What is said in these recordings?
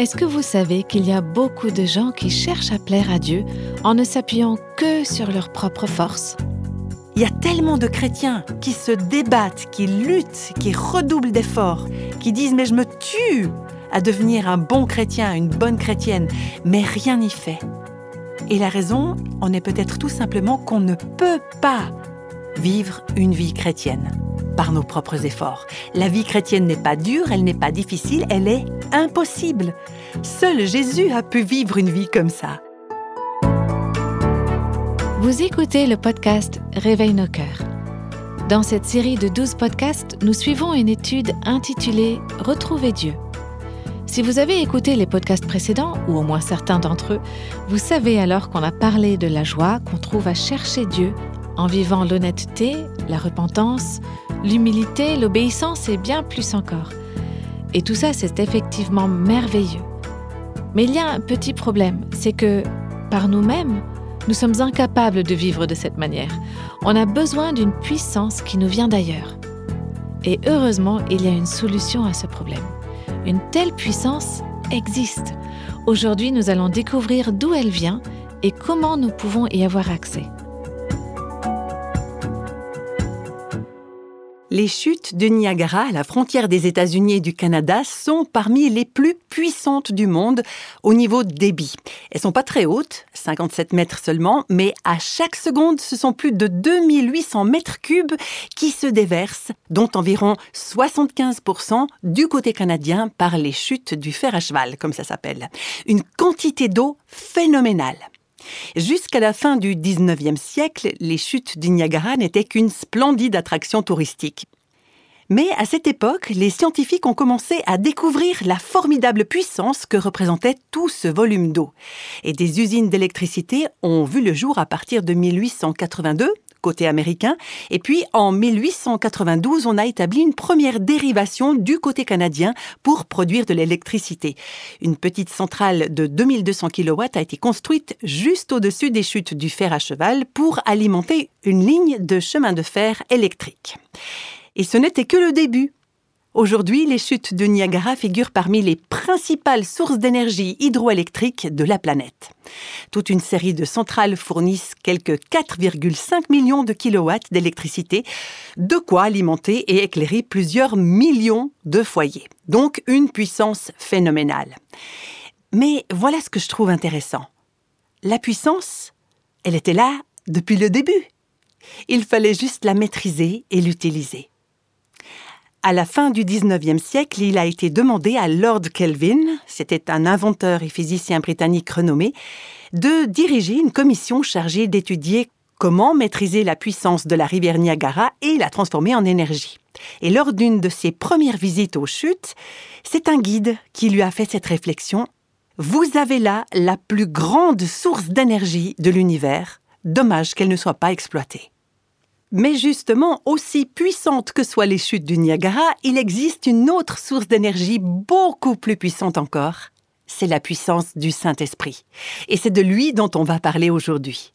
Est-ce que vous savez qu'il y a beaucoup de gens qui cherchent à plaire à Dieu en ne s'appuyant que sur leur propre force? Il y a tellement de chrétiens qui se débattent, qui luttent, qui redoublent d'efforts, qui disent mais je me tue à devenir un bon chrétien, une bonne chrétienne, mais rien n'y fait. Et la raison en est peut-être tout simplement qu'on ne peut pas vivre une vie chrétienne par nos propres efforts. La vie chrétienne n'est pas dure, elle n'est pas difficile, elle est impossible. Seul Jésus a pu vivre une vie comme ça. Vous écoutez le podcast Réveille nos cœurs. Dans cette série de 12 podcasts, nous suivons une étude intitulée Retrouver Dieu. Si vous avez écouté les podcasts précédents, ou au moins certains d'entre eux, vous savez alors qu'on a parlé de la joie qu'on trouve à chercher Dieu en vivant l'honnêteté, la repentance, l'humilité, l'obéissance et bien plus encore. Et tout ça, c'est effectivement merveilleux. Mais il y a un petit problème, c'est que, par nous-mêmes, nous sommes incapables de vivre de cette manière. On a besoin d'une puissance qui nous vient d'ailleurs. Et heureusement, il y a une solution à ce problème. Une telle puissance existe. Aujourd'hui, nous allons découvrir d'où elle vient et comment nous pouvons y avoir accès. Les chutes de Niagara, à la frontière des États-Unis et du Canada, sont parmi les plus puissantes du monde au niveau débit. Elles sont pas très hautes, 57 mètres seulement, mais à chaque seconde, ce sont plus de 2800 mètres cubes qui se déversent, dont environ 75% du côté canadien par les chutes du fer à cheval, comme ça s'appelle. Une quantité d'eau phénoménale. Jusqu'à la fin du 19e siècle, les chutes du Niagara n'étaient qu'une splendide attraction touristique. Mais à cette époque, les scientifiques ont commencé à découvrir la formidable puissance que représentait tout ce volume d'eau. Et des usines d'électricité ont vu le jour à partir de 1882 côté américain. Et puis en 1892, on a établi une première dérivation du côté canadien pour produire de l'électricité. Une petite centrale de 2200 kW a été construite juste au-dessus des chutes du fer à cheval pour alimenter une ligne de chemin de fer électrique. Et ce n'était que le début. Aujourd'hui, les chutes de Niagara figurent parmi les principales sources d'énergie hydroélectrique de la planète. Toute une série de centrales fournissent quelques 4,5 millions de kilowatts d'électricité, de quoi alimenter et éclairer plusieurs millions de foyers. Donc une puissance phénoménale. Mais voilà ce que je trouve intéressant. La puissance, elle était là depuis le début. Il fallait juste la maîtriser et l'utiliser. À la fin du 19e siècle, il a été demandé à Lord Kelvin, c'était un inventeur et physicien britannique renommé, de diriger une commission chargée d'étudier comment maîtriser la puissance de la rivière Niagara et la transformer en énergie. Et lors d'une de ses premières visites aux chutes, c'est un guide qui lui a fait cette réflexion. Vous avez là la plus grande source d'énergie de l'univers. Dommage qu'elle ne soit pas exploitée. Mais justement, aussi puissante que soient les chutes du Niagara, il existe une autre source d'énergie beaucoup plus puissante encore. C'est la puissance du Saint-Esprit. Et c'est de lui dont on va parler aujourd'hui.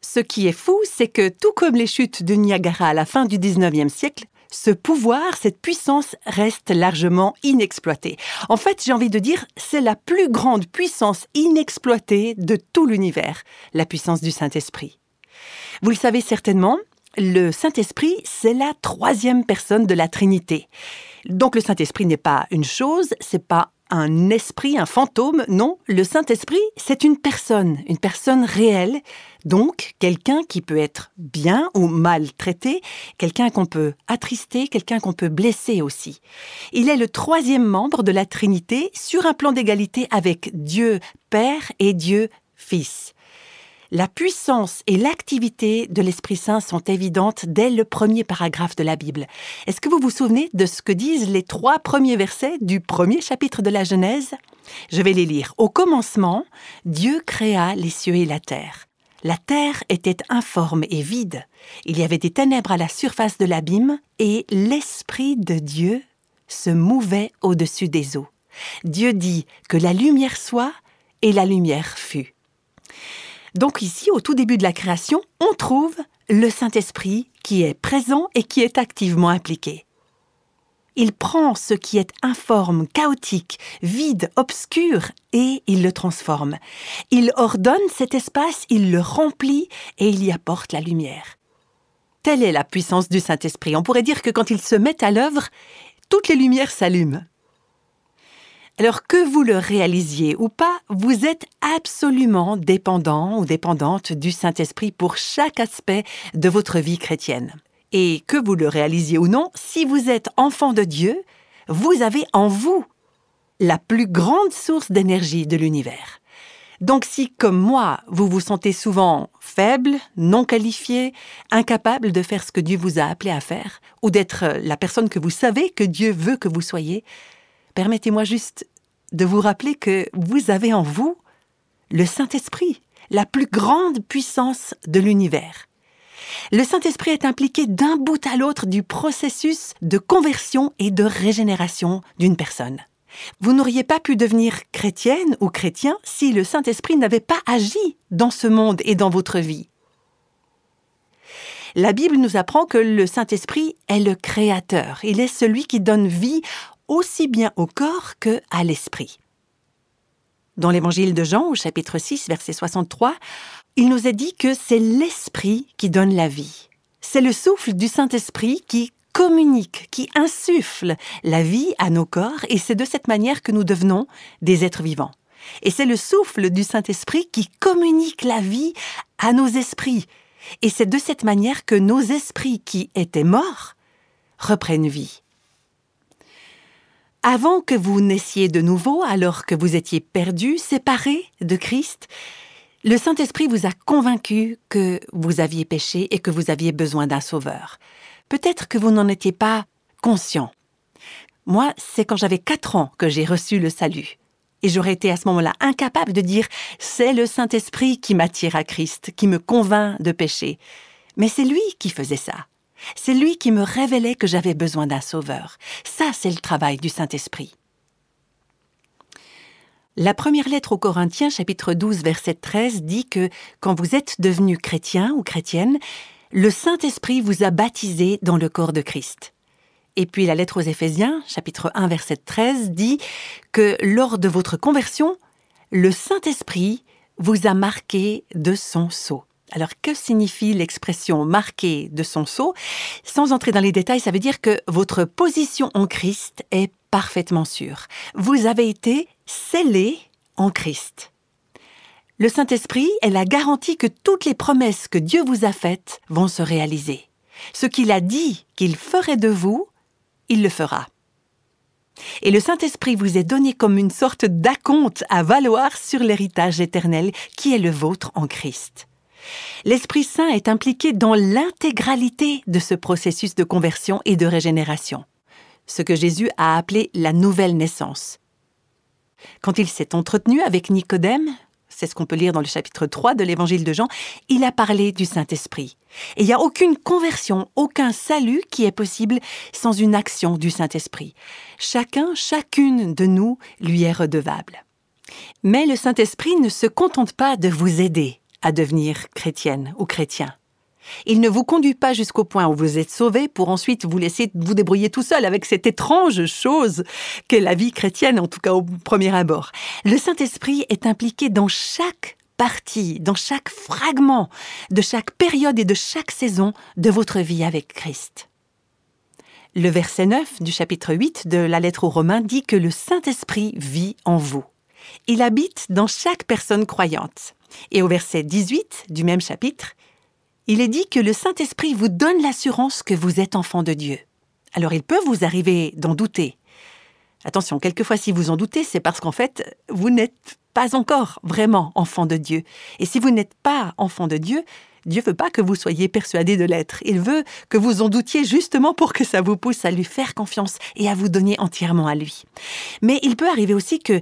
Ce qui est fou, c'est que tout comme les chutes du Niagara à la fin du 19e siècle, ce pouvoir, cette puissance reste largement inexploitée. En fait, j'ai envie de dire, c'est la plus grande puissance inexploitée de tout l'univers, la puissance du Saint-Esprit. Vous le savez certainement, le Saint-Esprit, c'est la troisième personne de la Trinité. Donc le Saint-Esprit n'est pas une chose, c'est pas un esprit, un fantôme, non, le Saint-Esprit, c'est une personne, une personne réelle, donc quelqu'un qui peut être bien ou mal traité, quelqu'un qu'on peut attrister, quelqu'un qu'on peut blesser aussi. Il est le troisième membre de la Trinité sur un plan d'égalité avec Dieu Père et Dieu Fils. La puissance et l'activité de l'Esprit Saint sont évidentes dès le premier paragraphe de la Bible. Est-ce que vous vous souvenez de ce que disent les trois premiers versets du premier chapitre de la Genèse? Je vais les lire. Au commencement, Dieu créa les cieux et la terre. La terre était informe et vide. Il y avait des ténèbres à la surface de l'abîme, et l'Esprit de Dieu se mouvait au-dessus des eaux. Dieu dit que la lumière soit, et la lumière fut. Donc ici, au tout début de la création, on trouve le Saint-Esprit qui est présent et qui est activement impliqué. Il prend ce qui est informe, chaotique, vide, obscur, et il le transforme. Il ordonne cet espace, il le remplit, et il y apporte la lumière. Telle est la puissance du Saint-Esprit. On pourrait dire que quand il se met à l'œuvre, toutes les lumières s'allument. Alors que vous le réalisiez ou pas, vous êtes absolument dépendant ou dépendante du Saint-Esprit pour chaque aspect de votre vie chrétienne. Et que vous le réalisiez ou non, si vous êtes enfant de Dieu, vous avez en vous la plus grande source d'énergie de l'univers. Donc si, comme moi, vous vous sentez souvent faible, non qualifié, incapable de faire ce que Dieu vous a appelé à faire, ou d'être la personne que vous savez que Dieu veut que vous soyez, permettez-moi juste de vous rappeler que vous avez en vous le Saint-Esprit, la plus grande puissance de l'univers. Le Saint-Esprit est impliqué d'un bout à l'autre du processus de conversion et de régénération d'une personne. Vous n'auriez pas pu devenir chrétienne ou chrétien si le Saint-Esprit n'avait pas agi dans ce monde et dans votre vie. La Bible nous apprend que le Saint-Esprit est le Créateur. Il est celui qui donne vie aussi bien au corps que à l'esprit. Dans l'évangile de Jean, au chapitre 6, verset 63, il nous est dit que c'est l'esprit qui donne la vie. C'est le souffle du Saint-Esprit qui communique, qui insuffle la vie à nos corps, et c'est de cette manière que nous devenons des êtres vivants. Et c'est le souffle du Saint-Esprit qui communique la vie à nos esprits. Et c'est de cette manière que nos esprits qui étaient morts reprennent vie. Avant que vous naissiez de nouveau, alors que vous étiez perdu, séparé de Christ, le Saint-Esprit vous a convaincu que vous aviez péché et que vous aviez besoin d'un sauveur. Peut-être que vous n'en étiez pas conscient. Moi, c'est quand j'avais quatre ans que j'ai reçu le salut. Et j'aurais été à ce moment-là incapable de dire c'est le Saint-Esprit qui m'attire à Christ, qui me convainc de pécher. Mais c'est lui qui faisait ça. C'est lui qui me révélait que j'avais besoin d'un sauveur. Ça, c'est le travail du Saint-Esprit. La première lettre aux Corinthiens, chapitre 12, verset 13, dit que quand vous êtes devenu chrétien ou chrétienne, le Saint-Esprit vous a baptisé dans le corps de Christ. Et puis la lettre aux Éphésiens, chapitre 1, verset 13, dit que lors de votre conversion, le Saint-Esprit vous a marqué de son sceau. Alors, que signifie l'expression marquée de son sceau? Sans entrer dans les détails, ça veut dire que votre position en Christ est parfaitement sûre. Vous avez été scellé en Christ. Le Saint-Esprit est la garantie que toutes les promesses que Dieu vous a faites vont se réaliser. Ce qu'il a dit qu'il ferait de vous, il le fera. Et le Saint-Esprit vous est donné comme une sorte d'acompte à valoir sur l'héritage éternel qui est le vôtre en Christ. L'Esprit Saint est impliqué dans l'intégralité de ce processus de conversion et de régénération, ce que Jésus a appelé la nouvelle naissance. Quand il s'est entretenu avec Nicodème, c'est ce qu'on peut lire dans le chapitre 3 de l'évangile de Jean, il a parlé du Saint-Esprit. Et il n'y a aucune conversion, aucun salut qui est possible sans une action du Saint-Esprit. Chacun, chacune de nous lui est redevable. Mais le Saint-Esprit ne se contente pas de vous aider à devenir chrétienne ou chrétien. Il ne vous conduit pas jusqu'au point où vous êtes sauvé pour ensuite vous laisser vous débrouiller tout seul avec cette étrange chose qu'est la vie chrétienne, en tout cas au premier abord. Le Saint-Esprit est impliqué dans chaque partie, dans chaque fragment de chaque période et de chaque saison de votre vie avec Christ. Le verset 9 du chapitre 8 de la lettre aux Romains dit que le Saint-Esprit vit en vous. Il habite dans chaque personne croyante. Et au verset 18 du même chapitre, il est dit que le Saint-Esprit vous donne l'assurance que vous êtes enfant de Dieu. Alors il peut vous arriver d'en douter. Attention, quelquefois si vous en doutez, c'est parce qu'en fait, vous n'êtes pas encore vraiment enfant de Dieu. Et si vous n'êtes pas enfant de Dieu, Dieu veut pas que vous soyez persuadé de l'être. Il veut que vous en doutiez justement pour que ça vous pousse à lui faire confiance et à vous donner entièrement à lui. Mais il peut arriver aussi que,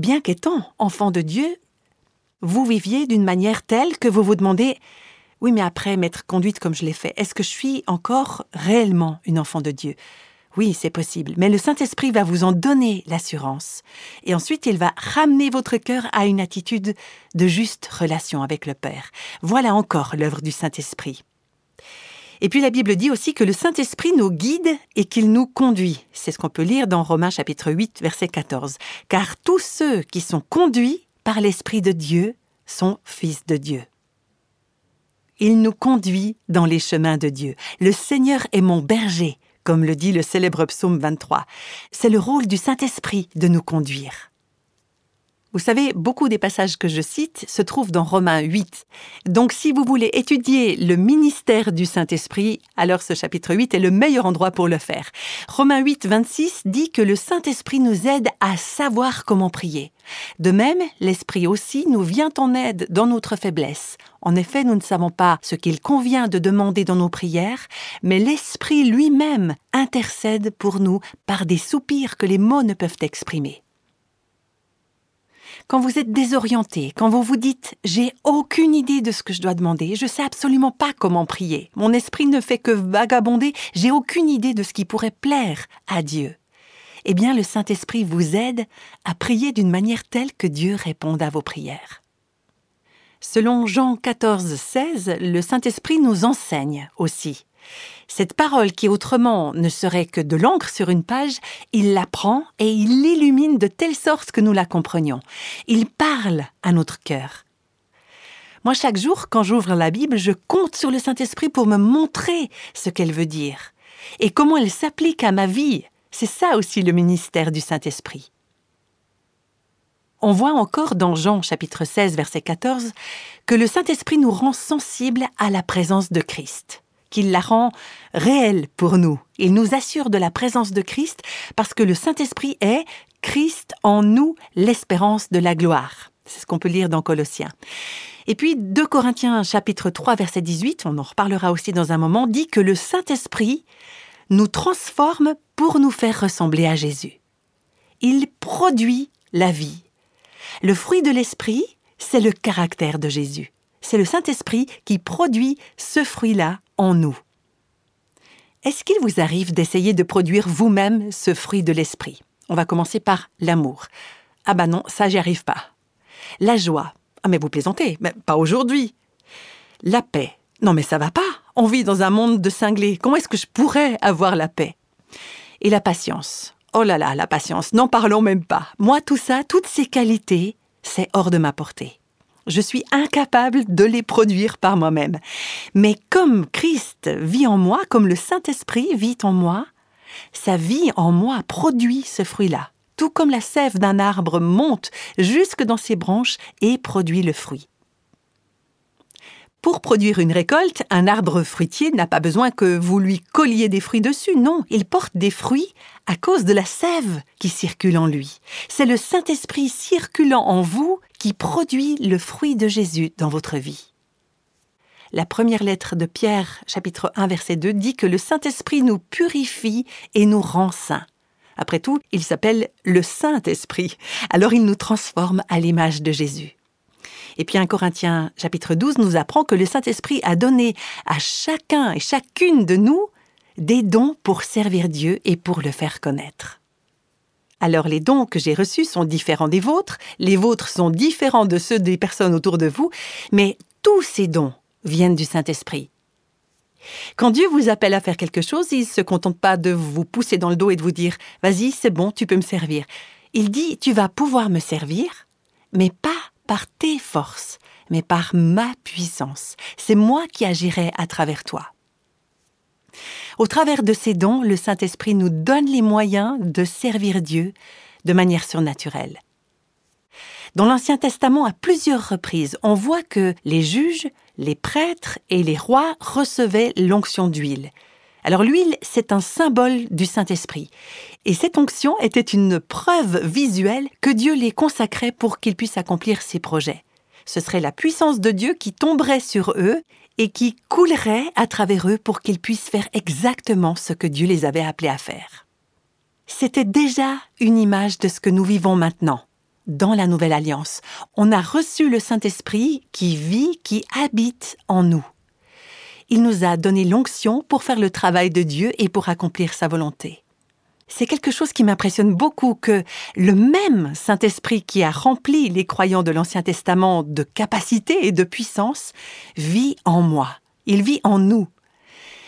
bien qu'étant enfant de Dieu, vous viviez d'une manière telle que vous vous demandez oui, mais après m'être conduite comme je l'ai fait, est-ce que je suis encore réellement une enfant de Dieu? Oui, c'est possible, mais le Saint-Esprit va vous en donner l'assurance. Et ensuite, il va ramener votre cœur à une attitude de juste relation avec le Père. Voilà encore l'œuvre du Saint-Esprit. Et puis la Bible dit aussi que le Saint-Esprit nous guide et qu'il nous conduit. C'est ce qu'on peut lire dans Romains chapitre 8 verset 14. Car tous ceux qui sont conduits par l'Esprit de Dieu sont fils de Dieu. Il nous conduit dans les chemins de Dieu. Le Seigneur est mon berger, comme le dit le célèbre psaume 23. C'est le rôle du Saint-Esprit de nous conduire. Vous savez, beaucoup des passages que je cite se trouvent dans Romains 8. Donc si vous voulez étudier le ministère du Saint-Esprit, alors ce chapitre 8 est le meilleur endroit pour le faire. Romains 8, 26 dit que le Saint-Esprit nous aide à savoir comment prier. De même, l'Esprit aussi nous vient en aide dans notre faiblesse. En effet, nous ne savons pas ce qu'il convient de demander dans nos prières, mais l'Esprit lui-même intercède pour nous par des soupirs que les mots ne peuvent exprimer. Quand vous êtes désorienté, quand vous vous dites j'ai aucune idée de ce que je dois demander, je sais absolument pas comment prier, mon esprit ne fait que vagabonder, j'ai aucune idée de ce qui pourrait plaire à Dieu. Eh bien, le Saint-Esprit vous aide à prier d'une manière telle que Dieu réponde à vos prières. Selon Jean 14, 16, le Saint-Esprit nous enseigne aussi. Cette parole qui autrement ne serait que de l'encre sur une page, il la prend et il l'illumine de telle sorte que nous la comprenions. Il parle à notre cœur. Moi, chaque jour, quand j'ouvre la Bible, je compte sur le Saint-Esprit pour me montrer ce qu'elle veut dire et comment elle s'applique à ma vie. C'est ça aussi le ministère du Saint-Esprit. On voit encore dans Jean chapitre 16 verset 14 que le Saint-Esprit nous rend sensibles à la présence de Christ qu'il la rend réelle pour nous. Il nous assure de la présence de Christ parce que le Saint-Esprit est Christ en nous, l'espérance de la gloire. C'est ce qu'on peut lire dans Colossiens. Et puis 2 Corinthiens chapitre 3 verset 18, on en reparlera aussi dans un moment, dit que le Saint-Esprit nous transforme pour nous faire ressembler à Jésus. Il produit la vie. Le fruit de l'Esprit, c'est le caractère de Jésus. C'est le Saint-Esprit qui produit ce fruit-là en nous. Est-ce qu'il vous arrive d'essayer de produire vous-même ce fruit de l'esprit? On va commencer par l'amour. Ah bah non, ça j'y arrive pas. La joie. Ah mais vous plaisantez, mais pas aujourd'hui. La paix. Non mais ça va pas. On vit dans un monde de cinglés. Comment est-ce que je pourrais avoir la paix? Et la patience. Oh là là, la patience. N'en parlons même pas. Moi, tout ça, toutes ces qualités, c'est hors de ma portée. Je suis incapable de les produire par moi-même. Mais comme Christ vit en moi, comme le Saint-Esprit vit en moi, sa vie en moi produit ce fruit-là, tout comme la sève d'un arbre monte jusque dans ses branches et produit le fruit. Pour produire une récolte, un arbre fruitier n'a pas besoin que vous lui colliez des fruits dessus, non, il porte des fruits à cause de la sève qui circule en lui. C'est le Saint-Esprit circulant en vous qui produit le fruit de Jésus dans votre vie. La première lettre de Pierre, chapitre 1, verset 2, dit que le Saint-Esprit nous purifie et nous rend saints. Après tout, il s'appelle le Saint-Esprit, alors il nous transforme à l'image de Jésus. Et puis 1 Corinthiens chapitre 12 nous apprend que le Saint-Esprit a donné à chacun et chacune de nous des dons pour servir Dieu et pour le faire connaître. Alors les dons que j'ai reçus sont différents des vôtres, les vôtres sont différents de ceux des personnes autour de vous, mais tous ces dons viennent du Saint-Esprit. Quand Dieu vous appelle à faire quelque chose, il ne se contente pas de vous pousser dans le dos et de vous dire Vas-y, c'est bon, tu peux me servir. Il dit Tu vas pouvoir me servir, mais pas par tes forces, mais par ma puissance. C'est moi qui agirai à travers toi. Au travers de ces dons, le Saint-Esprit nous donne les moyens de servir Dieu de manière surnaturelle. Dans l'Ancien Testament, à plusieurs reprises, on voit que les juges, les prêtres et les rois recevaient l'onction d'huile. Alors l'huile, c'est un symbole du Saint-Esprit. Et cette onction était une preuve visuelle que Dieu les consacrait pour qu'ils puissent accomplir ses projets. Ce serait la puissance de Dieu qui tomberait sur eux et qui coulerait à travers eux pour qu'ils puissent faire exactement ce que Dieu les avait appelés à faire. C'était déjà une image de ce que nous vivons maintenant, dans la Nouvelle Alliance. On a reçu le Saint-Esprit qui vit, qui habite en nous il nous a donné l'onction pour faire le travail de Dieu et pour accomplir sa volonté. C'est quelque chose qui m'impressionne beaucoup que le même Saint-Esprit qui a rempli les croyants de l'Ancien Testament de capacité et de puissance vit en moi. Il vit en nous.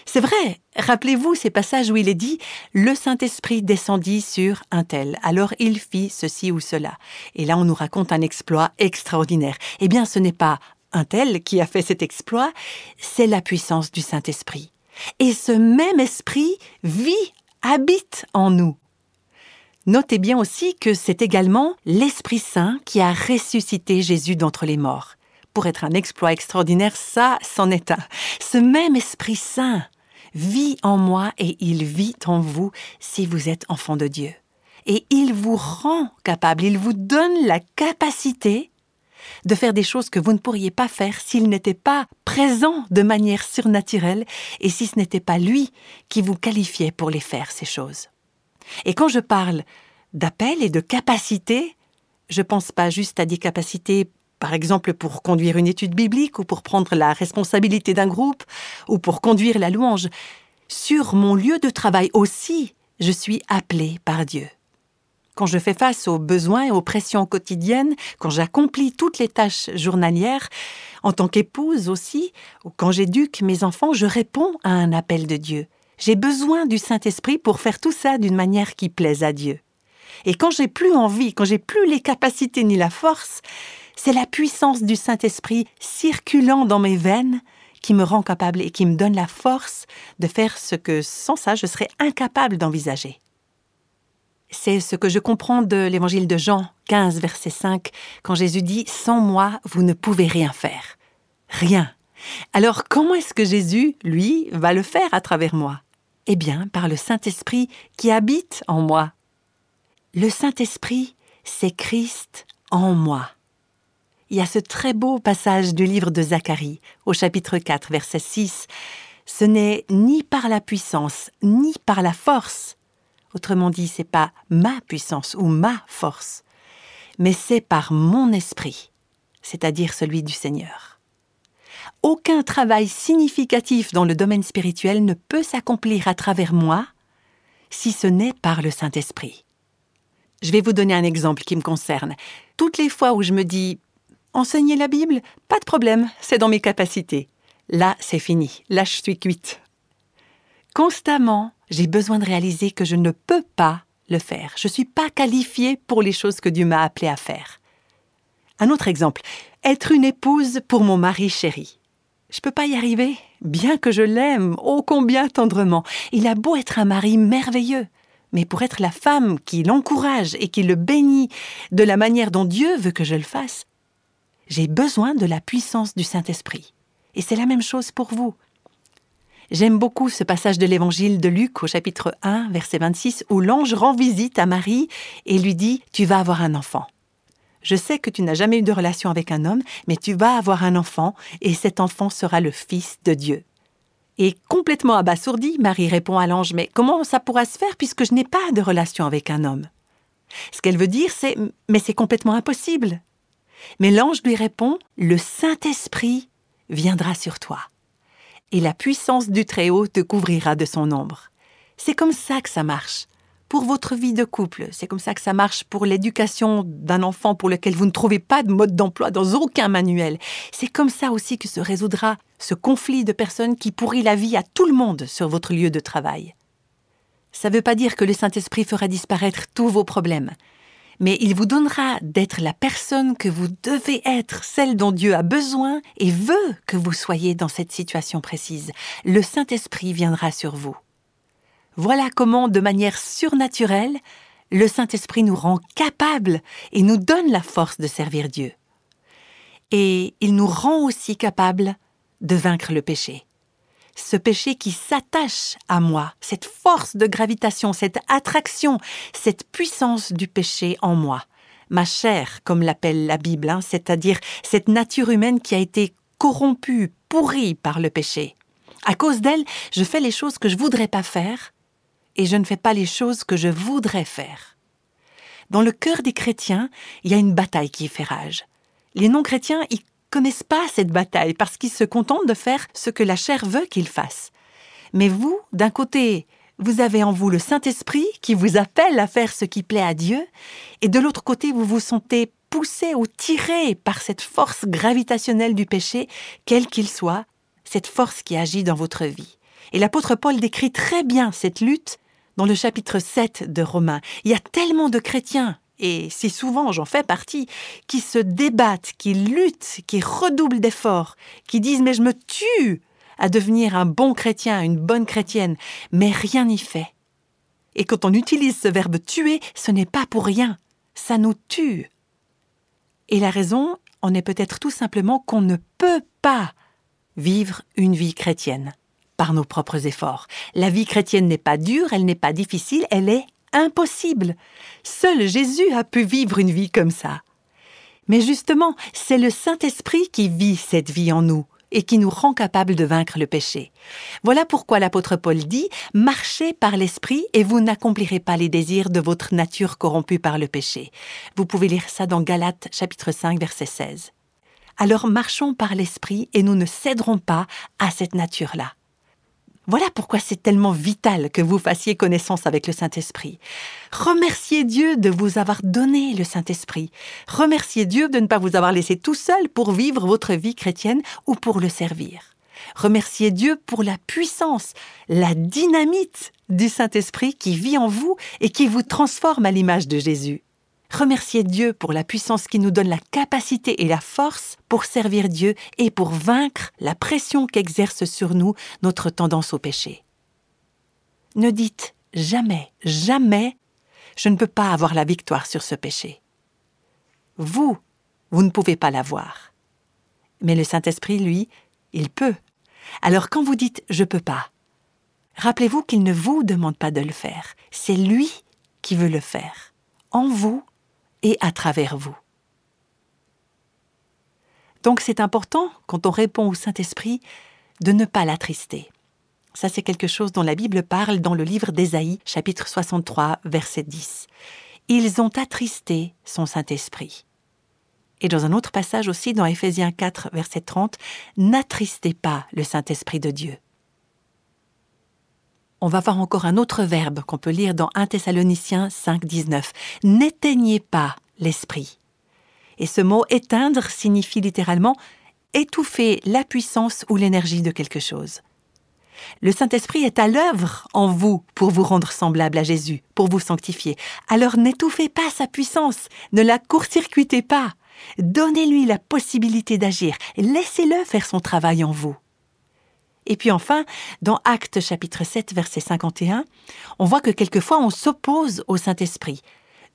C'est vrai, rappelez-vous ces passages où il est dit Le Saint-Esprit descendit sur un tel, alors il fit ceci ou cela. Et là, on nous raconte un exploit extraordinaire. Eh bien, ce n'est pas un tel qui a fait cet exploit, c'est la puissance du Saint-Esprit. Et ce même esprit vit, habite en nous. Notez bien aussi que c'est également l'Esprit Saint qui a ressuscité Jésus d'entre les morts. Pour être un exploit extraordinaire, ça, c'en est un. Ce même Esprit Saint vit en moi et il vit en vous si vous êtes enfant de Dieu. Et il vous rend capable, il vous donne la capacité de faire des choses que vous ne pourriez pas faire s'il n'était pas présent de manière surnaturelle et si ce n'était pas lui qui vous qualifiait pour les faire, ces choses. Et quand je parle d'appel et de capacité, je pense pas juste à des capacités par exemple pour conduire une étude biblique ou pour prendre la responsabilité d'un groupe ou pour conduire la louange. Sur mon lieu de travail aussi, je suis appelé par Dieu. Quand je fais face aux besoins et aux pressions quotidiennes, quand j'accomplis toutes les tâches journalières, en tant qu'épouse aussi, ou quand j'éduque mes enfants, je réponds à un appel de Dieu. J'ai besoin du Saint-Esprit pour faire tout ça d'une manière qui plaise à Dieu. Et quand j'ai plus envie, quand j'ai plus les capacités ni la force, c'est la puissance du Saint-Esprit circulant dans mes veines qui me rend capable et qui me donne la force de faire ce que sans ça je serais incapable d'envisager. C'est ce que je comprends de l'évangile de Jean 15, verset 5, quand Jésus dit ⁇ Sans moi, vous ne pouvez rien faire. Rien. Alors comment est-ce que Jésus, lui, va le faire à travers moi? Eh bien, par le Saint-Esprit qui habite en moi. Le Saint-Esprit, c'est Christ en moi il y a ce très beau passage du livre de Zacharie, au chapitre 4, verset 6. Ce n'est ni par la puissance, ni par la force. Autrement dit, c'est pas ma puissance ou ma force, mais c'est par mon esprit, c'est-à-dire celui du Seigneur. Aucun travail significatif dans le domaine spirituel ne peut s'accomplir à travers moi si ce n'est par le Saint-Esprit. Je vais vous donner un exemple qui me concerne. Toutes les fois où je me dis Enseigner la Bible Pas de problème, c'est dans mes capacités. Là, c'est fini. Là, je suis cuite. Constamment, j'ai besoin de réaliser que je ne peux pas le faire. Je ne suis pas qualifiée pour les choses que Dieu m'a appelé à faire. Un autre exemple, être une épouse pour mon mari chéri. Je ne peux pas y arriver, bien que je l'aime, ô combien tendrement. Il a beau être un mari merveilleux, mais pour être la femme qui l'encourage et qui le bénit de la manière dont Dieu veut que je le fasse, j'ai besoin de la puissance du Saint-Esprit. Et c'est la même chose pour vous. J'aime beaucoup ce passage de l'évangile de Luc au chapitre 1, verset 26, où l'ange rend visite à Marie et lui dit Tu vas avoir un enfant. Je sais que tu n'as jamais eu de relation avec un homme, mais tu vas avoir un enfant, et cet enfant sera le Fils de Dieu. Et complètement abasourdie, Marie répond à l'ange Mais comment ça pourra se faire puisque je n'ai pas de relation avec un homme? Ce qu'elle veut dire, c'est Mais c'est complètement impossible. Mais l'ange lui répond, Le Saint-Esprit viendra sur toi, et la puissance du Très-Haut te couvrira de son ombre. C'est comme ça que ça marche. Pour votre vie de couple, c'est comme ça que ça marche pour l'éducation d'un enfant pour lequel vous ne trouvez pas de mode d'emploi dans aucun manuel. C'est comme ça aussi que se résoudra ce conflit de personnes qui pourrit la vie à tout le monde sur votre lieu de travail. Ça ne veut pas dire que le Saint-Esprit fera disparaître tous vos problèmes, mais il vous donnera d'être la personne que vous devez être, celle dont Dieu a besoin et veut que vous soyez dans cette situation précise. Le Saint-Esprit viendra sur vous. Voilà comment, de manière surnaturelle, le Saint-Esprit nous rend capables et nous donne la force de servir Dieu. Et il nous rend aussi capables de vaincre le péché ce péché qui s'attache à moi, cette force de gravitation, cette attraction, cette puissance du péché en moi, ma chair, comme l'appelle la Bible, hein, c'est-à-dire cette nature humaine qui a été corrompue, pourrie par le péché. À cause d'elle, je fais les choses que je voudrais pas faire et je ne fais pas les choses que je voudrais faire. Dans le cœur des chrétiens, il y a une bataille qui fait rage. Les non-chrétiens, ils connaissent pas cette bataille parce qu'ils se contentent de faire ce que la chair veut qu'ils fassent. Mais vous, d'un côté, vous avez en vous le Saint-Esprit qui vous appelle à faire ce qui plaît à Dieu, et de l'autre côté, vous vous sentez poussé ou tiré par cette force gravitationnelle du péché, quel qu'il soit, cette force qui agit dans votre vie. Et l'apôtre Paul décrit très bien cette lutte dans le chapitre 7 de Romains. Il y a tellement de chrétiens, et si souvent j'en fais partie, qui se débattent, qui luttent, qui redoublent d'efforts, qui disent mais je me tue à devenir un bon chrétien, une bonne chrétienne, mais rien n'y fait. Et quand on utilise ce verbe tuer, ce n'est pas pour rien, ça nous tue. Et la raison en est peut-être tout simplement qu'on ne peut pas vivre une vie chrétienne par nos propres efforts. La vie chrétienne n'est pas dure, elle n'est pas difficile, elle est impossible. Seul Jésus a pu vivre une vie comme ça. Mais justement, c'est le Saint-Esprit qui vit cette vie en nous et qui nous rend capables de vaincre le péché. Voilà pourquoi l'apôtre Paul dit Marchez par l'Esprit et vous n'accomplirez pas les désirs de votre nature corrompue par le péché. Vous pouvez lire ça dans Galates chapitre 5 verset 16. Alors marchons par l'Esprit et nous ne céderons pas à cette nature-là. Voilà pourquoi c'est tellement vital que vous fassiez connaissance avec le Saint-Esprit. Remerciez Dieu de vous avoir donné le Saint-Esprit. Remerciez Dieu de ne pas vous avoir laissé tout seul pour vivre votre vie chrétienne ou pour le servir. Remerciez Dieu pour la puissance, la dynamite du Saint-Esprit qui vit en vous et qui vous transforme à l'image de Jésus. Remerciez Dieu pour la puissance qui nous donne la capacité et la force pour servir Dieu et pour vaincre la pression qu'exerce sur nous notre tendance au péché. Ne dites jamais, jamais, je ne peux pas avoir la victoire sur ce péché. Vous, vous ne pouvez pas l'avoir. Mais le Saint-Esprit, lui, il peut. Alors quand vous dites je peux pas, rappelez-vous qu'il ne vous demande pas de le faire, c'est lui qui veut le faire, en vous et à travers vous. Donc c'est important, quand on répond au Saint-Esprit, de ne pas l'attrister. Ça c'est quelque chose dont la Bible parle dans le livre d'Ésaïe, chapitre 63, verset 10. Ils ont attristé son Saint-Esprit. Et dans un autre passage aussi, dans Éphésiens 4, verset 30, N'attristez pas le Saint-Esprit de Dieu. On va voir encore un autre verbe qu'on peut lire dans 1 Thessaloniciens 5, 19. N'éteignez pas l'Esprit. Et ce mot éteindre signifie littéralement étouffer la puissance ou l'énergie de quelque chose. Le Saint-Esprit est à l'œuvre en vous pour vous rendre semblable à Jésus, pour vous sanctifier. Alors n'étouffez pas sa puissance, ne la court-circuitez pas. Donnez-lui la possibilité d'agir, laissez-le faire son travail en vous. Et puis enfin, dans Actes chapitre 7 verset 51, on voit que quelquefois on s'oppose au Saint-Esprit.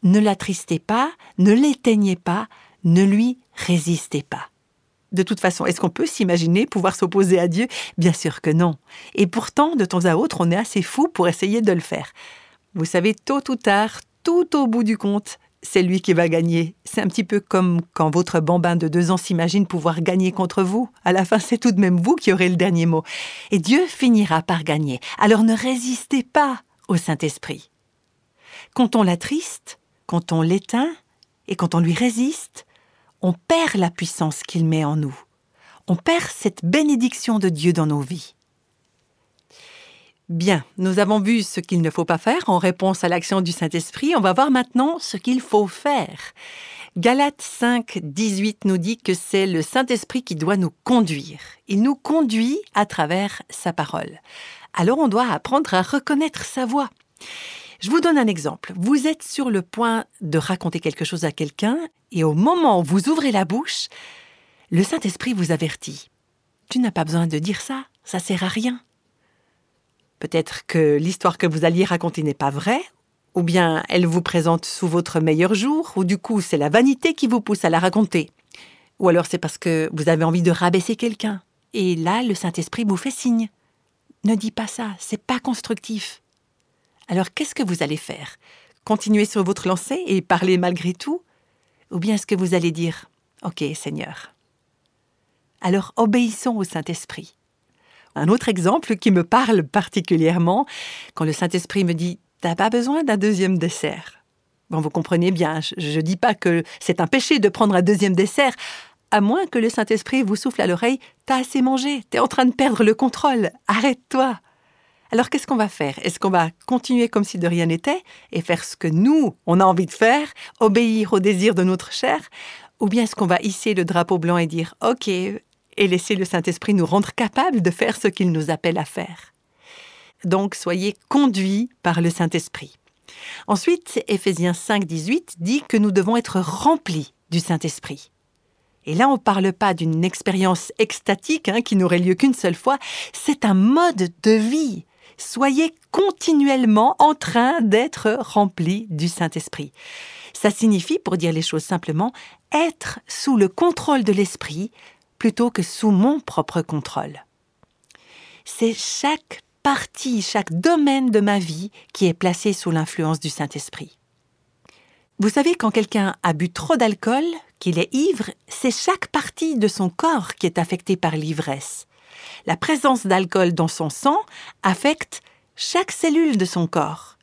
Ne l'attristez pas, ne l'éteignez pas, ne lui résistez pas. De toute façon, est-ce qu'on peut s'imaginer pouvoir s'opposer à Dieu? Bien sûr que non. Et pourtant, de temps à autre, on est assez fou pour essayer de le faire. Vous savez, tôt ou tard, tout au bout du compte, c'est lui qui va gagner. C'est un petit peu comme quand votre bambin de deux ans s'imagine pouvoir gagner contre vous. À la fin, c'est tout de même vous qui aurez le dernier mot. Et Dieu finira par gagner. Alors ne résistez pas au Saint-Esprit. Quand on l'attriste, quand on l'éteint et quand on lui résiste, on perd la puissance qu'il met en nous. On perd cette bénédiction de Dieu dans nos vies. Bien, nous avons vu ce qu'il ne faut pas faire en réponse à l'action du Saint-Esprit. On va voir maintenant ce qu'il faut faire. Galates 5, 18 nous dit que c'est le Saint-Esprit qui doit nous conduire. Il nous conduit à travers sa parole. Alors on doit apprendre à reconnaître sa voix. Je vous donne un exemple. Vous êtes sur le point de raconter quelque chose à quelqu'un et au moment où vous ouvrez la bouche, le Saint-Esprit vous avertit. Tu n'as pas besoin de dire ça, ça sert à rien. Peut-être que l'histoire que vous alliez raconter n'est pas vraie, ou bien elle vous présente sous votre meilleur jour, ou du coup c'est la vanité qui vous pousse à la raconter. Ou alors c'est parce que vous avez envie de rabaisser quelqu'un. Et là, le Saint-Esprit vous fait signe. Ne dis pas ça, c'est pas constructif. Alors qu'est-ce que vous allez faire? Continuer sur votre lancée et parler malgré tout? Ou bien est-ce que vous allez dire Ok, Seigneur Alors obéissons au Saint-Esprit. Un autre exemple qui me parle particulièrement, quand le Saint-Esprit me dit T'as pas besoin d'un deuxième dessert. Bon, vous comprenez bien, je ne dis pas que c'est un péché de prendre un deuxième dessert, à moins que le Saint-Esprit vous souffle à l'oreille T'as assez mangé, t'es en train de perdre le contrôle, arrête-toi. Alors qu'est-ce qu'on va faire? Est-ce qu'on va continuer comme si de rien n'était et faire ce que nous, on a envie de faire, obéir au désir de notre chair? Ou bien est-ce qu'on va hisser le drapeau blanc et dire OK et laisser le Saint-Esprit nous rendre capables de faire ce qu'il nous appelle à faire donc soyez conduits par le Saint-Esprit. Ensuite, Éphésiens 5, 18 dit que nous devons être remplis du Saint-Esprit. Et là, on ne parle pas d'une expérience extatique hein, qui n'aurait lieu qu'une seule fois, c'est un mode de vie. Soyez continuellement en train d'être remplis du Saint-Esprit. Ça signifie, pour dire les choses simplement, être sous le contrôle de l'Esprit plutôt que sous mon propre contrôle. C'est chaque partie, chaque domaine de ma vie qui est placé sous l'influence du Saint-Esprit. Vous savez, quand quelqu'un a bu trop d'alcool, qu'il est ivre, c'est chaque partie de son corps qui est affectée par l'ivresse. La présence d'alcool dans son sang affecte chaque cellule de son corps.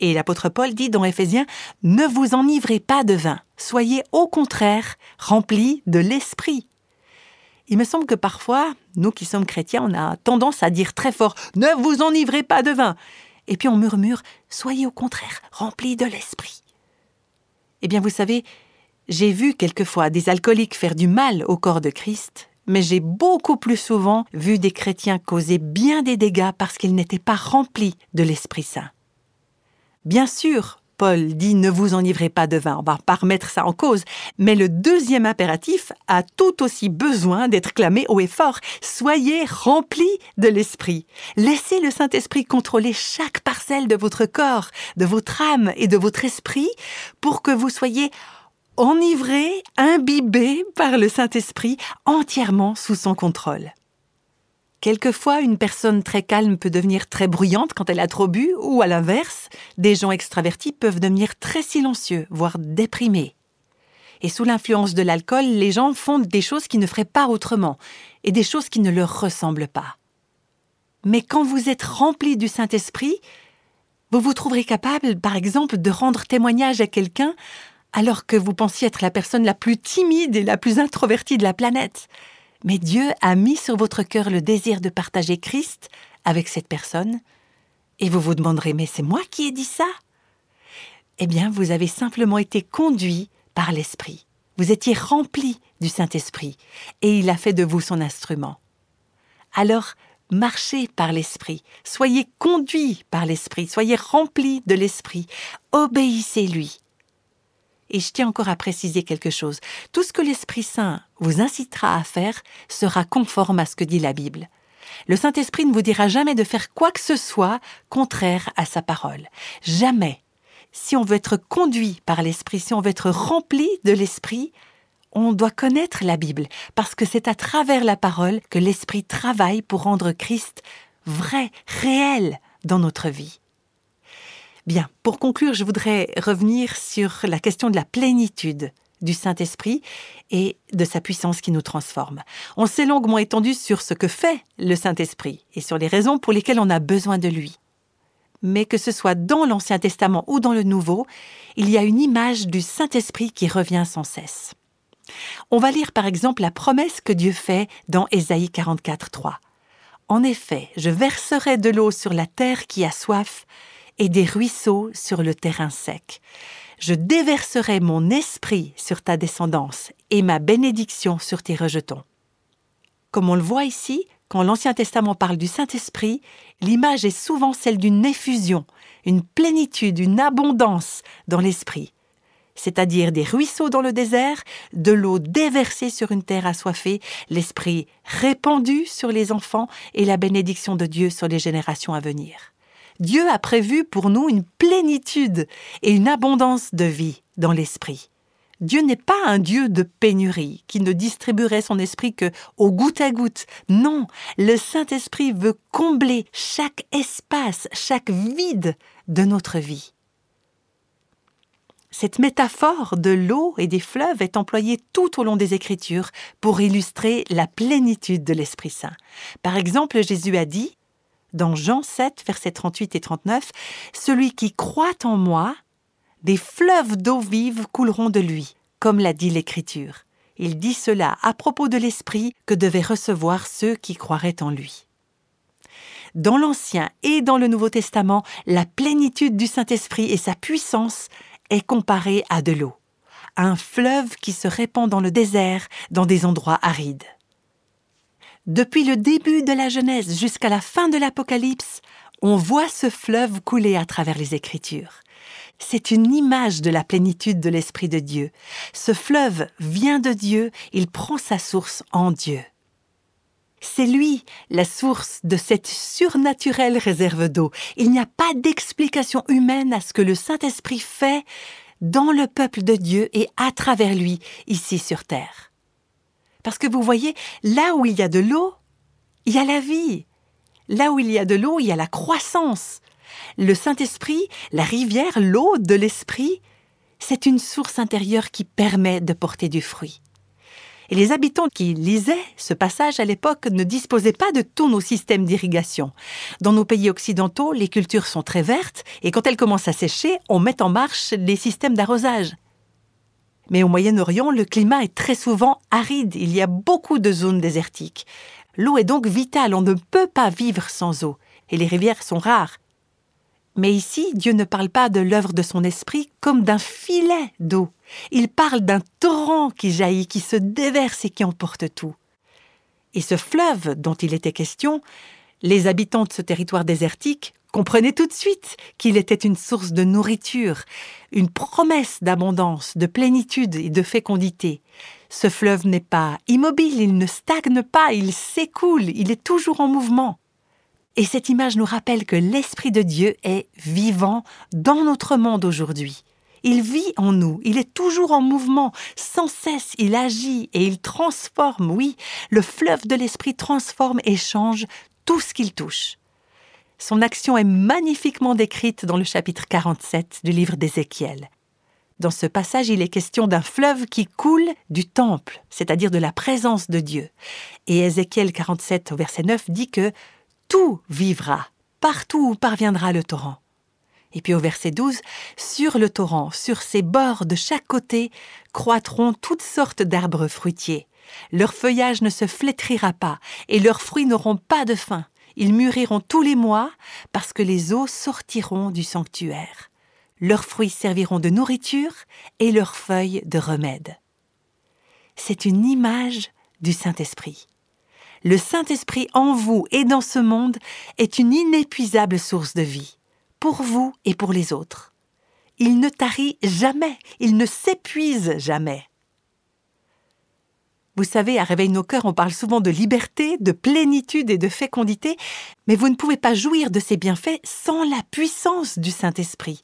Et l'apôtre Paul dit dans Éphésiens, Ne vous enivrez pas de vin, soyez au contraire remplis de l'esprit. Il me semble que parfois, nous qui sommes chrétiens, on a tendance à dire très fort ⁇ Ne vous enivrez pas de vin !⁇ Et puis on murmure ⁇ Soyez au contraire remplis de l'esprit ⁇ Eh bien vous savez, j'ai vu quelquefois des alcooliques faire du mal au corps de Christ, mais j'ai beaucoup plus souvent vu des chrétiens causer bien des dégâts parce qu'ils n'étaient pas remplis de l'Esprit Saint. Bien sûr, Paul dit ne vous enivrez pas de vin, on va pas remettre ça en cause, mais le deuxième impératif a tout aussi besoin d'être clamé haut et fort. Soyez remplis de l'Esprit. Laissez le Saint-Esprit contrôler chaque parcelle de votre corps, de votre âme et de votre esprit pour que vous soyez enivrés, imbibés par le Saint-Esprit, entièrement sous son contrôle. Quelquefois, une personne très calme peut devenir très bruyante quand elle a trop bu, ou à l'inverse, des gens extravertis peuvent devenir très silencieux, voire déprimés. Et sous l'influence de l'alcool, les gens font des choses qui ne feraient pas autrement, et des choses qui ne leur ressemblent pas. Mais quand vous êtes rempli du Saint-Esprit, vous vous trouverez capable, par exemple, de rendre témoignage à quelqu'un alors que vous pensiez être la personne la plus timide et la plus introvertie de la planète. Mais Dieu a mis sur votre cœur le désir de partager Christ avec cette personne, et vous vous demanderez, mais c'est moi qui ai dit ça? Eh bien, vous avez simplement été conduit par l'Esprit. Vous étiez rempli du Saint-Esprit, et il a fait de vous son instrument. Alors, marchez par l'Esprit, soyez conduits par l'Esprit, soyez remplis de l'Esprit, obéissez-lui. Et je tiens encore à préciser quelque chose. Tout ce que l'Esprit Saint vous incitera à faire sera conforme à ce que dit la Bible. Le Saint-Esprit ne vous dira jamais de faire quoi que ce soit contraire à sa parole. Jamais. Si on veut être conduit par l'Esprit, si on veut être rempli de l'Esprit, on doit connaître la Bible, parce que c'est à travers la parole que l'Esprit travaille pour rendre Christ vrai, réel dans notre vie. Bien, pour conclure, je voudrais revenir sur la question de la plénitude du Saint-Esprit et de sa puissance qui nous transforme. On s'est longuement étendu sur ce que fait le Saint-Esprit et sur les raisons pour lesquelles on a besoin de lui. Mais que ce soit dans l'Ancien Testament ou dans le Nouveau, il y a une image du Saint-Esprit qui revient sans cesse. On va lire par exemple la promesse que Dieu fait dans Ésaïe 44, 3. En effet, je verserai de l'eau sur la terre qui a soif, et des ruisseaux sur le terrain sec. Je déverserai mon esprit sur ta descendance et ma bénédiction sur tes rejetons. Comme on le voit ici, quand l'Ancien Testament parle du Saint-Esprit, l'image est souvent celle d'une effusion, une plénitude, une abondance dans l'esprit, c'est-à-dire des ruisseaux dans le désert, de l'eau déversée sur une terre assoiffée, l'esprit répandu sur les enfants et la bénédiction de Dieu sur les générations à venir. Dieu a prévu pour nous une plénitude et une abondance de vie dans l'esprit. Dieu n'est pas un Dieu de pénurie qui ne distribuerait son esprit que au goutte à goutte. Non, le Saint-Esprit veut combler chaque espace, chaque vide de notre vie. Cette métaphore de l'eau et des fleuves est employée tout au long des Écritures pour illustrer la plénitude de l'Esprit Saint. Par exemple, Jésus a dit dans Jean 7, versets 38 et 39, Celui qui croit en moi, des fleuves d'eau vive couleront de lui, comme l'a dit l'Écriture. Il dit cela à propos de l'Esprit que devaient recevoir ceux qui croiraient en lui. Dans l'Ancien et dans le Nouveau Testament, la plénitude du Saint-Esprit et sa puissance est comparée à de l'eau, un fleuve qui se répand dans le désert, dans des endroits arides. Depuis le début de la Genèse jusqu'à la fin de l'Apocalypse, on voit ce fleuve couler à travers les Écritures. C'est une image de la plénitude de l'Esprit de Dieu. Ce fleuve vient de Dieu, il prend sa source en Dieu. C'est lui la source de cette surnaturelle réserve d'eau. Il n'y a pas d'explication humaine à ce que le Saint-Esprit fait dans le peuple de Dieu et à travers lui ici sur terre. Parce que vous voyez, là où il y a de l'eau, il y a la vie. Là où il y a de l'eau, il y a la croissance. Le Saint-Esprit, la rivière, l'eau de l'Esprit, c'est une source intérieure qui permet de porter du fruit. Et les habitants qui lisaient ce passage à l'époque ne disposaient pas de tous nos systèmes d'irrigation. Dans nos pays occidentaux, les cultures sont très vertes et quand elles commencent à sécher, on met en marche les systèmes d'arrosage. Mais au Moyen-Orient, le climat est très souvent aride, il y a beaucoup de zones désertiques. L'eau est donc vitale, on ne peut pas vivre sans eau, et les rivières sont rares. Mais ici, Dieu ne parle pas de l'œuvre de son esprit comme d'un filet d'eau. Il parle d'un torrent qui jaillit, qui se déverse et qui emporte tout. Et ce fleuve dont il était question, les habitants de ce territoire désertique comprenaient tout de suite qu'il était une source de nourriture, une promesse d'abondance, de plénitude et de fécondité. Ce fleuve n'est pas immobile, il ne stagne pas, il s'écoule, il est toujours en mouvement. Et cette image nous rappelle que l'Esprit de Dieu est vivant dans notre monde aujourd'hui. Il vit en nous, il est toujours en mouvement, sans cesse il agit et il transforme, oui, le fleuve de l'Esprit transforme et change tout ce qu'il touche. Son action est magnifiquement décrite dans le chapitre 47 du livre d'Ézéchiel. Dans ce passage, il est question d'un fleuve qui coule du temple, c'est-à-dire de la présence de Dieu. Et Ézéchiel 47 au verset 9 dit que tout vivra, partout où parviendra le torrent. Et puis au verset 12, sur le torrent, sur ses bords de chaque côté, croîtront toutes sortes d'arbres fruitiers. Leur feuillage ne se flétrira pas, et leurs fruits n'auront pas de fin. Ils mûriront tous les mois, parce que les eaux sortiront du sanctuaire. Leurs fruits serviront de nourriture, et leurs feuilles de remède. C'est une image du Saint-Esprit le Saint-Esprit en vous et dans ce monde est une inépuisable source de vie, pour vous et pour les autres. Il ne tarit jamais, il ne s'épuise jamais. Vous savez, à Réveil nos cœurs, on parle souvent de liberté, de plénitude et de fécondité, mais vous ne pouvez pas jouir de ces bienfaits sans la puissance du Saint-Esprit.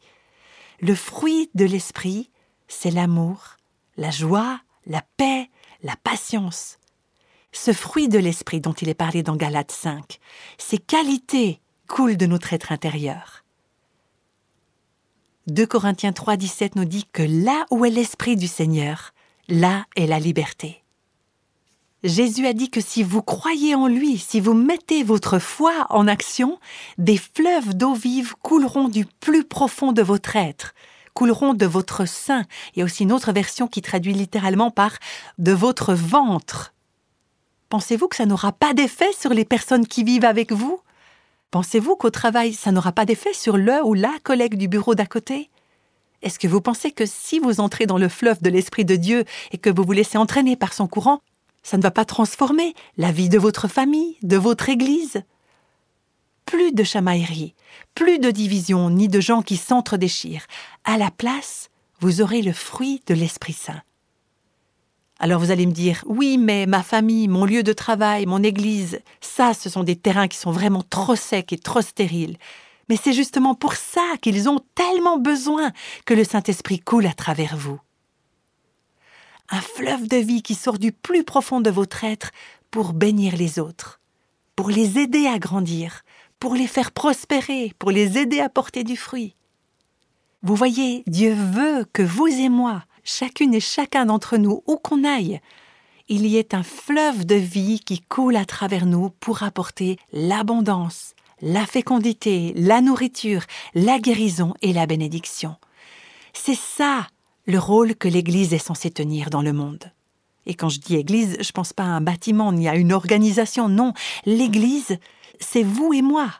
Le fruit de l'Esprit, c'est l'amour, la joie, la paix, la patience, ce fruit de l'esprit dont il est parlé dans Galates 5, ces qualités coulent de notre être intérieur. 2 Corinthiens 3, 17 nous dit que là où est l'esprit du Seigneur, là est la liberté. Jésus a dit que si vous croyez en lui, si vous mettez votre foi en action, des fleuves d'eau vive couleront du plus profond de votre être, couleront de votre sein. Il y a aussi une autre version qui traduit littéralement par de votre ventre. Pensez-vous que ça n'aura pas d'effet sur les personnes qui vivent avec vous? Pensez-vous qu'au travail, ça n'aura pas d'effet sur le ou la collègue du bureau d'à côté? Est-ce que vous pensez que si vous entrez dans le fleuve de l'Esprit de Dieu et que vous vous laissez entraîner par son courant, ça ne va pas transformer la vie de votre famille, de votre Église Plus de chamaillerie, plus de division, ni de gens qui s'entre-déchirent. À la place, vous aurez le fruit de l'Esprit Saint. Alors vous allez me dire, oui, mais ma famille, mon lieu de travail, mon église, ça, ce sont des terrains qui sont vraiment trop secs et trop stériles. Mais c'est justement pour ça qu'ils ont tellement besoin que le Saint-Esprit coule à travers vous. Un fleuve de vie qui sort du plus profond de votre être pour bénir les autres, pour les aider à grandir, pour les faire prospérer, pour les aider à porter du fruit. Vous voyez, Dieu veut que vous et moi, chacune et chacun d'entre nous, où qu'on aille, il y ait un fleuve de vie qui coule à travers nous pour apporter l'abondance, la fécondité, la nourriture, la guérison et la bénédiction. C'est ça le rôle que l'Église est censée tenir dans le monde. Et quand je dis Église, je ne pense pas à un bâtiment ni à une organisation, non, l'Église, c'est vous et moi.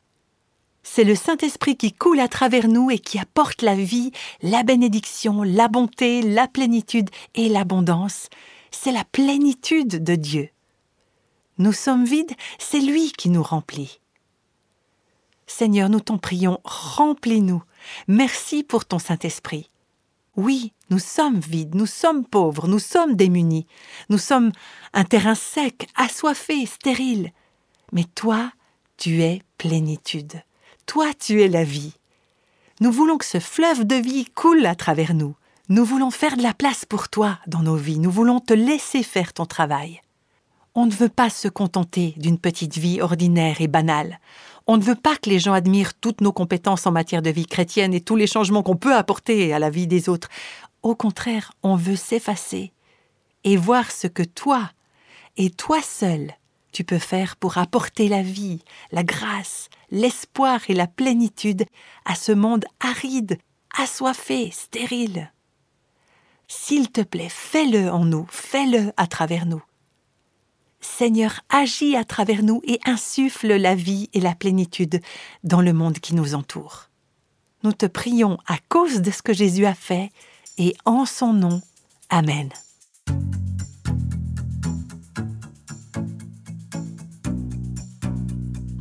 C'est le Saint-Esprit qui coule à travers nous et qui apporte la vie, la bénédiction, la bonté, la plénitude et l'abondance. C'est la plénitude de Dieu. Nous sommes vides, c'est lui qui nous remplit. Seigneur, nous t'en prions, remplis-nous. Merci pour ton Saint-Esprit. Oui, nous sommes vides, nous sommes pauvres, nous sommes démunis, nous sommes un terrain sec, assoiffé, stérile. Mais toi, tu es plénitude. Toi, tu es la vie. Nous voulons que ce fleuve de vie coule à travers nous. Nous voulons faire de la place pour toi dans nos vies. Nous voulons te laisser faire ton travail. On ne veut pas se contenter d'une petite vie ordinaire et banale. On ne veut pas que les gens admirent toutes nos compétences en matière de vie chrétienne et tous les changements qu'on peut apporter à la vie des autres. Au contraire, on veut s'effacer et voir ce que toi, et toi seul, tu peux faire pour apporter la vie, la grâce, l'espoir et la plénitude à ce monde aride, assoiffé, stérile. S'il te plaît, fais-le en nous, fais-le à travers nous. Seigneur, agis à travers nous et insuffle la vie et la plénitude dans le monde qui nous entoure. Nous te prions à cause de ce que Jésus a fait et en son nom. Amen.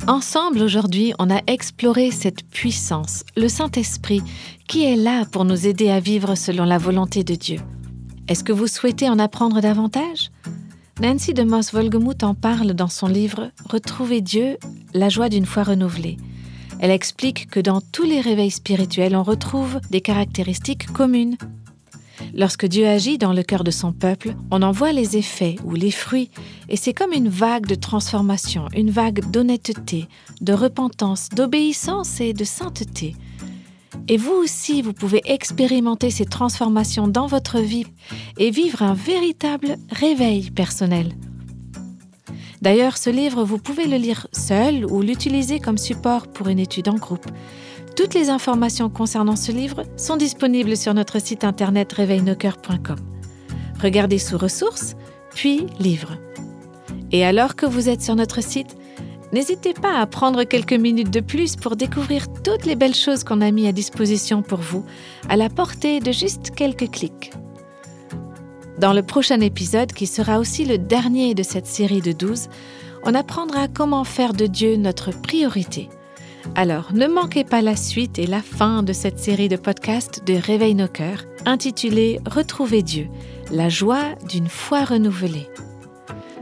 Ensemble, aujourd'hui, on a exploré cette puissance, le Saint-Esprit, qui est là pour nous aider à vivre selon la volonté de Dieu. Est-ce que vous souhaitez en apprendre davantage? Nancy de Moss Volgemuth en parle dans son livre Retrouver Dieu, la joie d'une foi renouvelée. Elle explique que dans tous les réveils spirituels, on retrouve des caractéristiques communes Lorsque Dieu agit dans le cœur de son peuple, on en voit les effets ou les fruits, et c'est comme une vague de transformation, une vague d'honnêteté, de repentance, d'obéissance et de sainteté. Et vous aussi, vous pouvez expérimenter ces transformations dans votre vie et vivre un véritable réveil personnel. D'ailleurs, ce livre, vous pouvez le lire seul ou l'utiliser comme support pour une étude en groupe. Toutes les informations concernant ce livre sont disponibles sur notre site internet réveilnocoeur.com. Regardez sous ressources, puis livres. Et alors que vous êtes sur notre site, n'hésitez pas à prendre quelques minutes de plus pour découvrir toutes les belles choses qu'on a mis à disposition pour vous, à la portée de juste quelques clics. Dans le prochain épisode, qui sera aussi le dernier de cette série de 12, on apprendra comment faire de Dieu notre priorité alors, ne manquez pas la suite et la fin de cette série de podcasts de Réveil nos cœurs, intitulée Retrouver Dieu, la joie d'une foi renouvelée.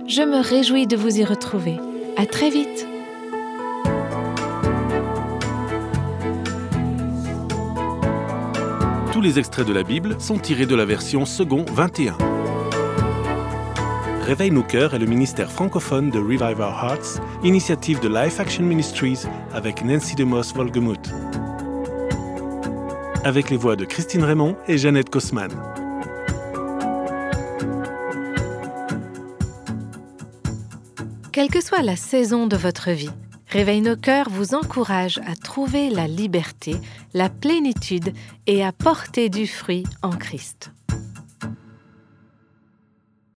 Je me réjouis de vous y retrouver. À très vite! Tous les extraits de la Bible sont tirés de la version second 21. Réveille nos cœurs est le ministère francophone de Revive Our Hearts, initiative de Life Action Ministries avec Nancy DeMoss Volgemuth. Avec les voix de Christine Raymond et Jeannette Kosman. Quelle que soit la saison de votre vie, Réveille nos cœurs vous encourage à trouver la liberté, la plénitude et à porter du fruit en Christ.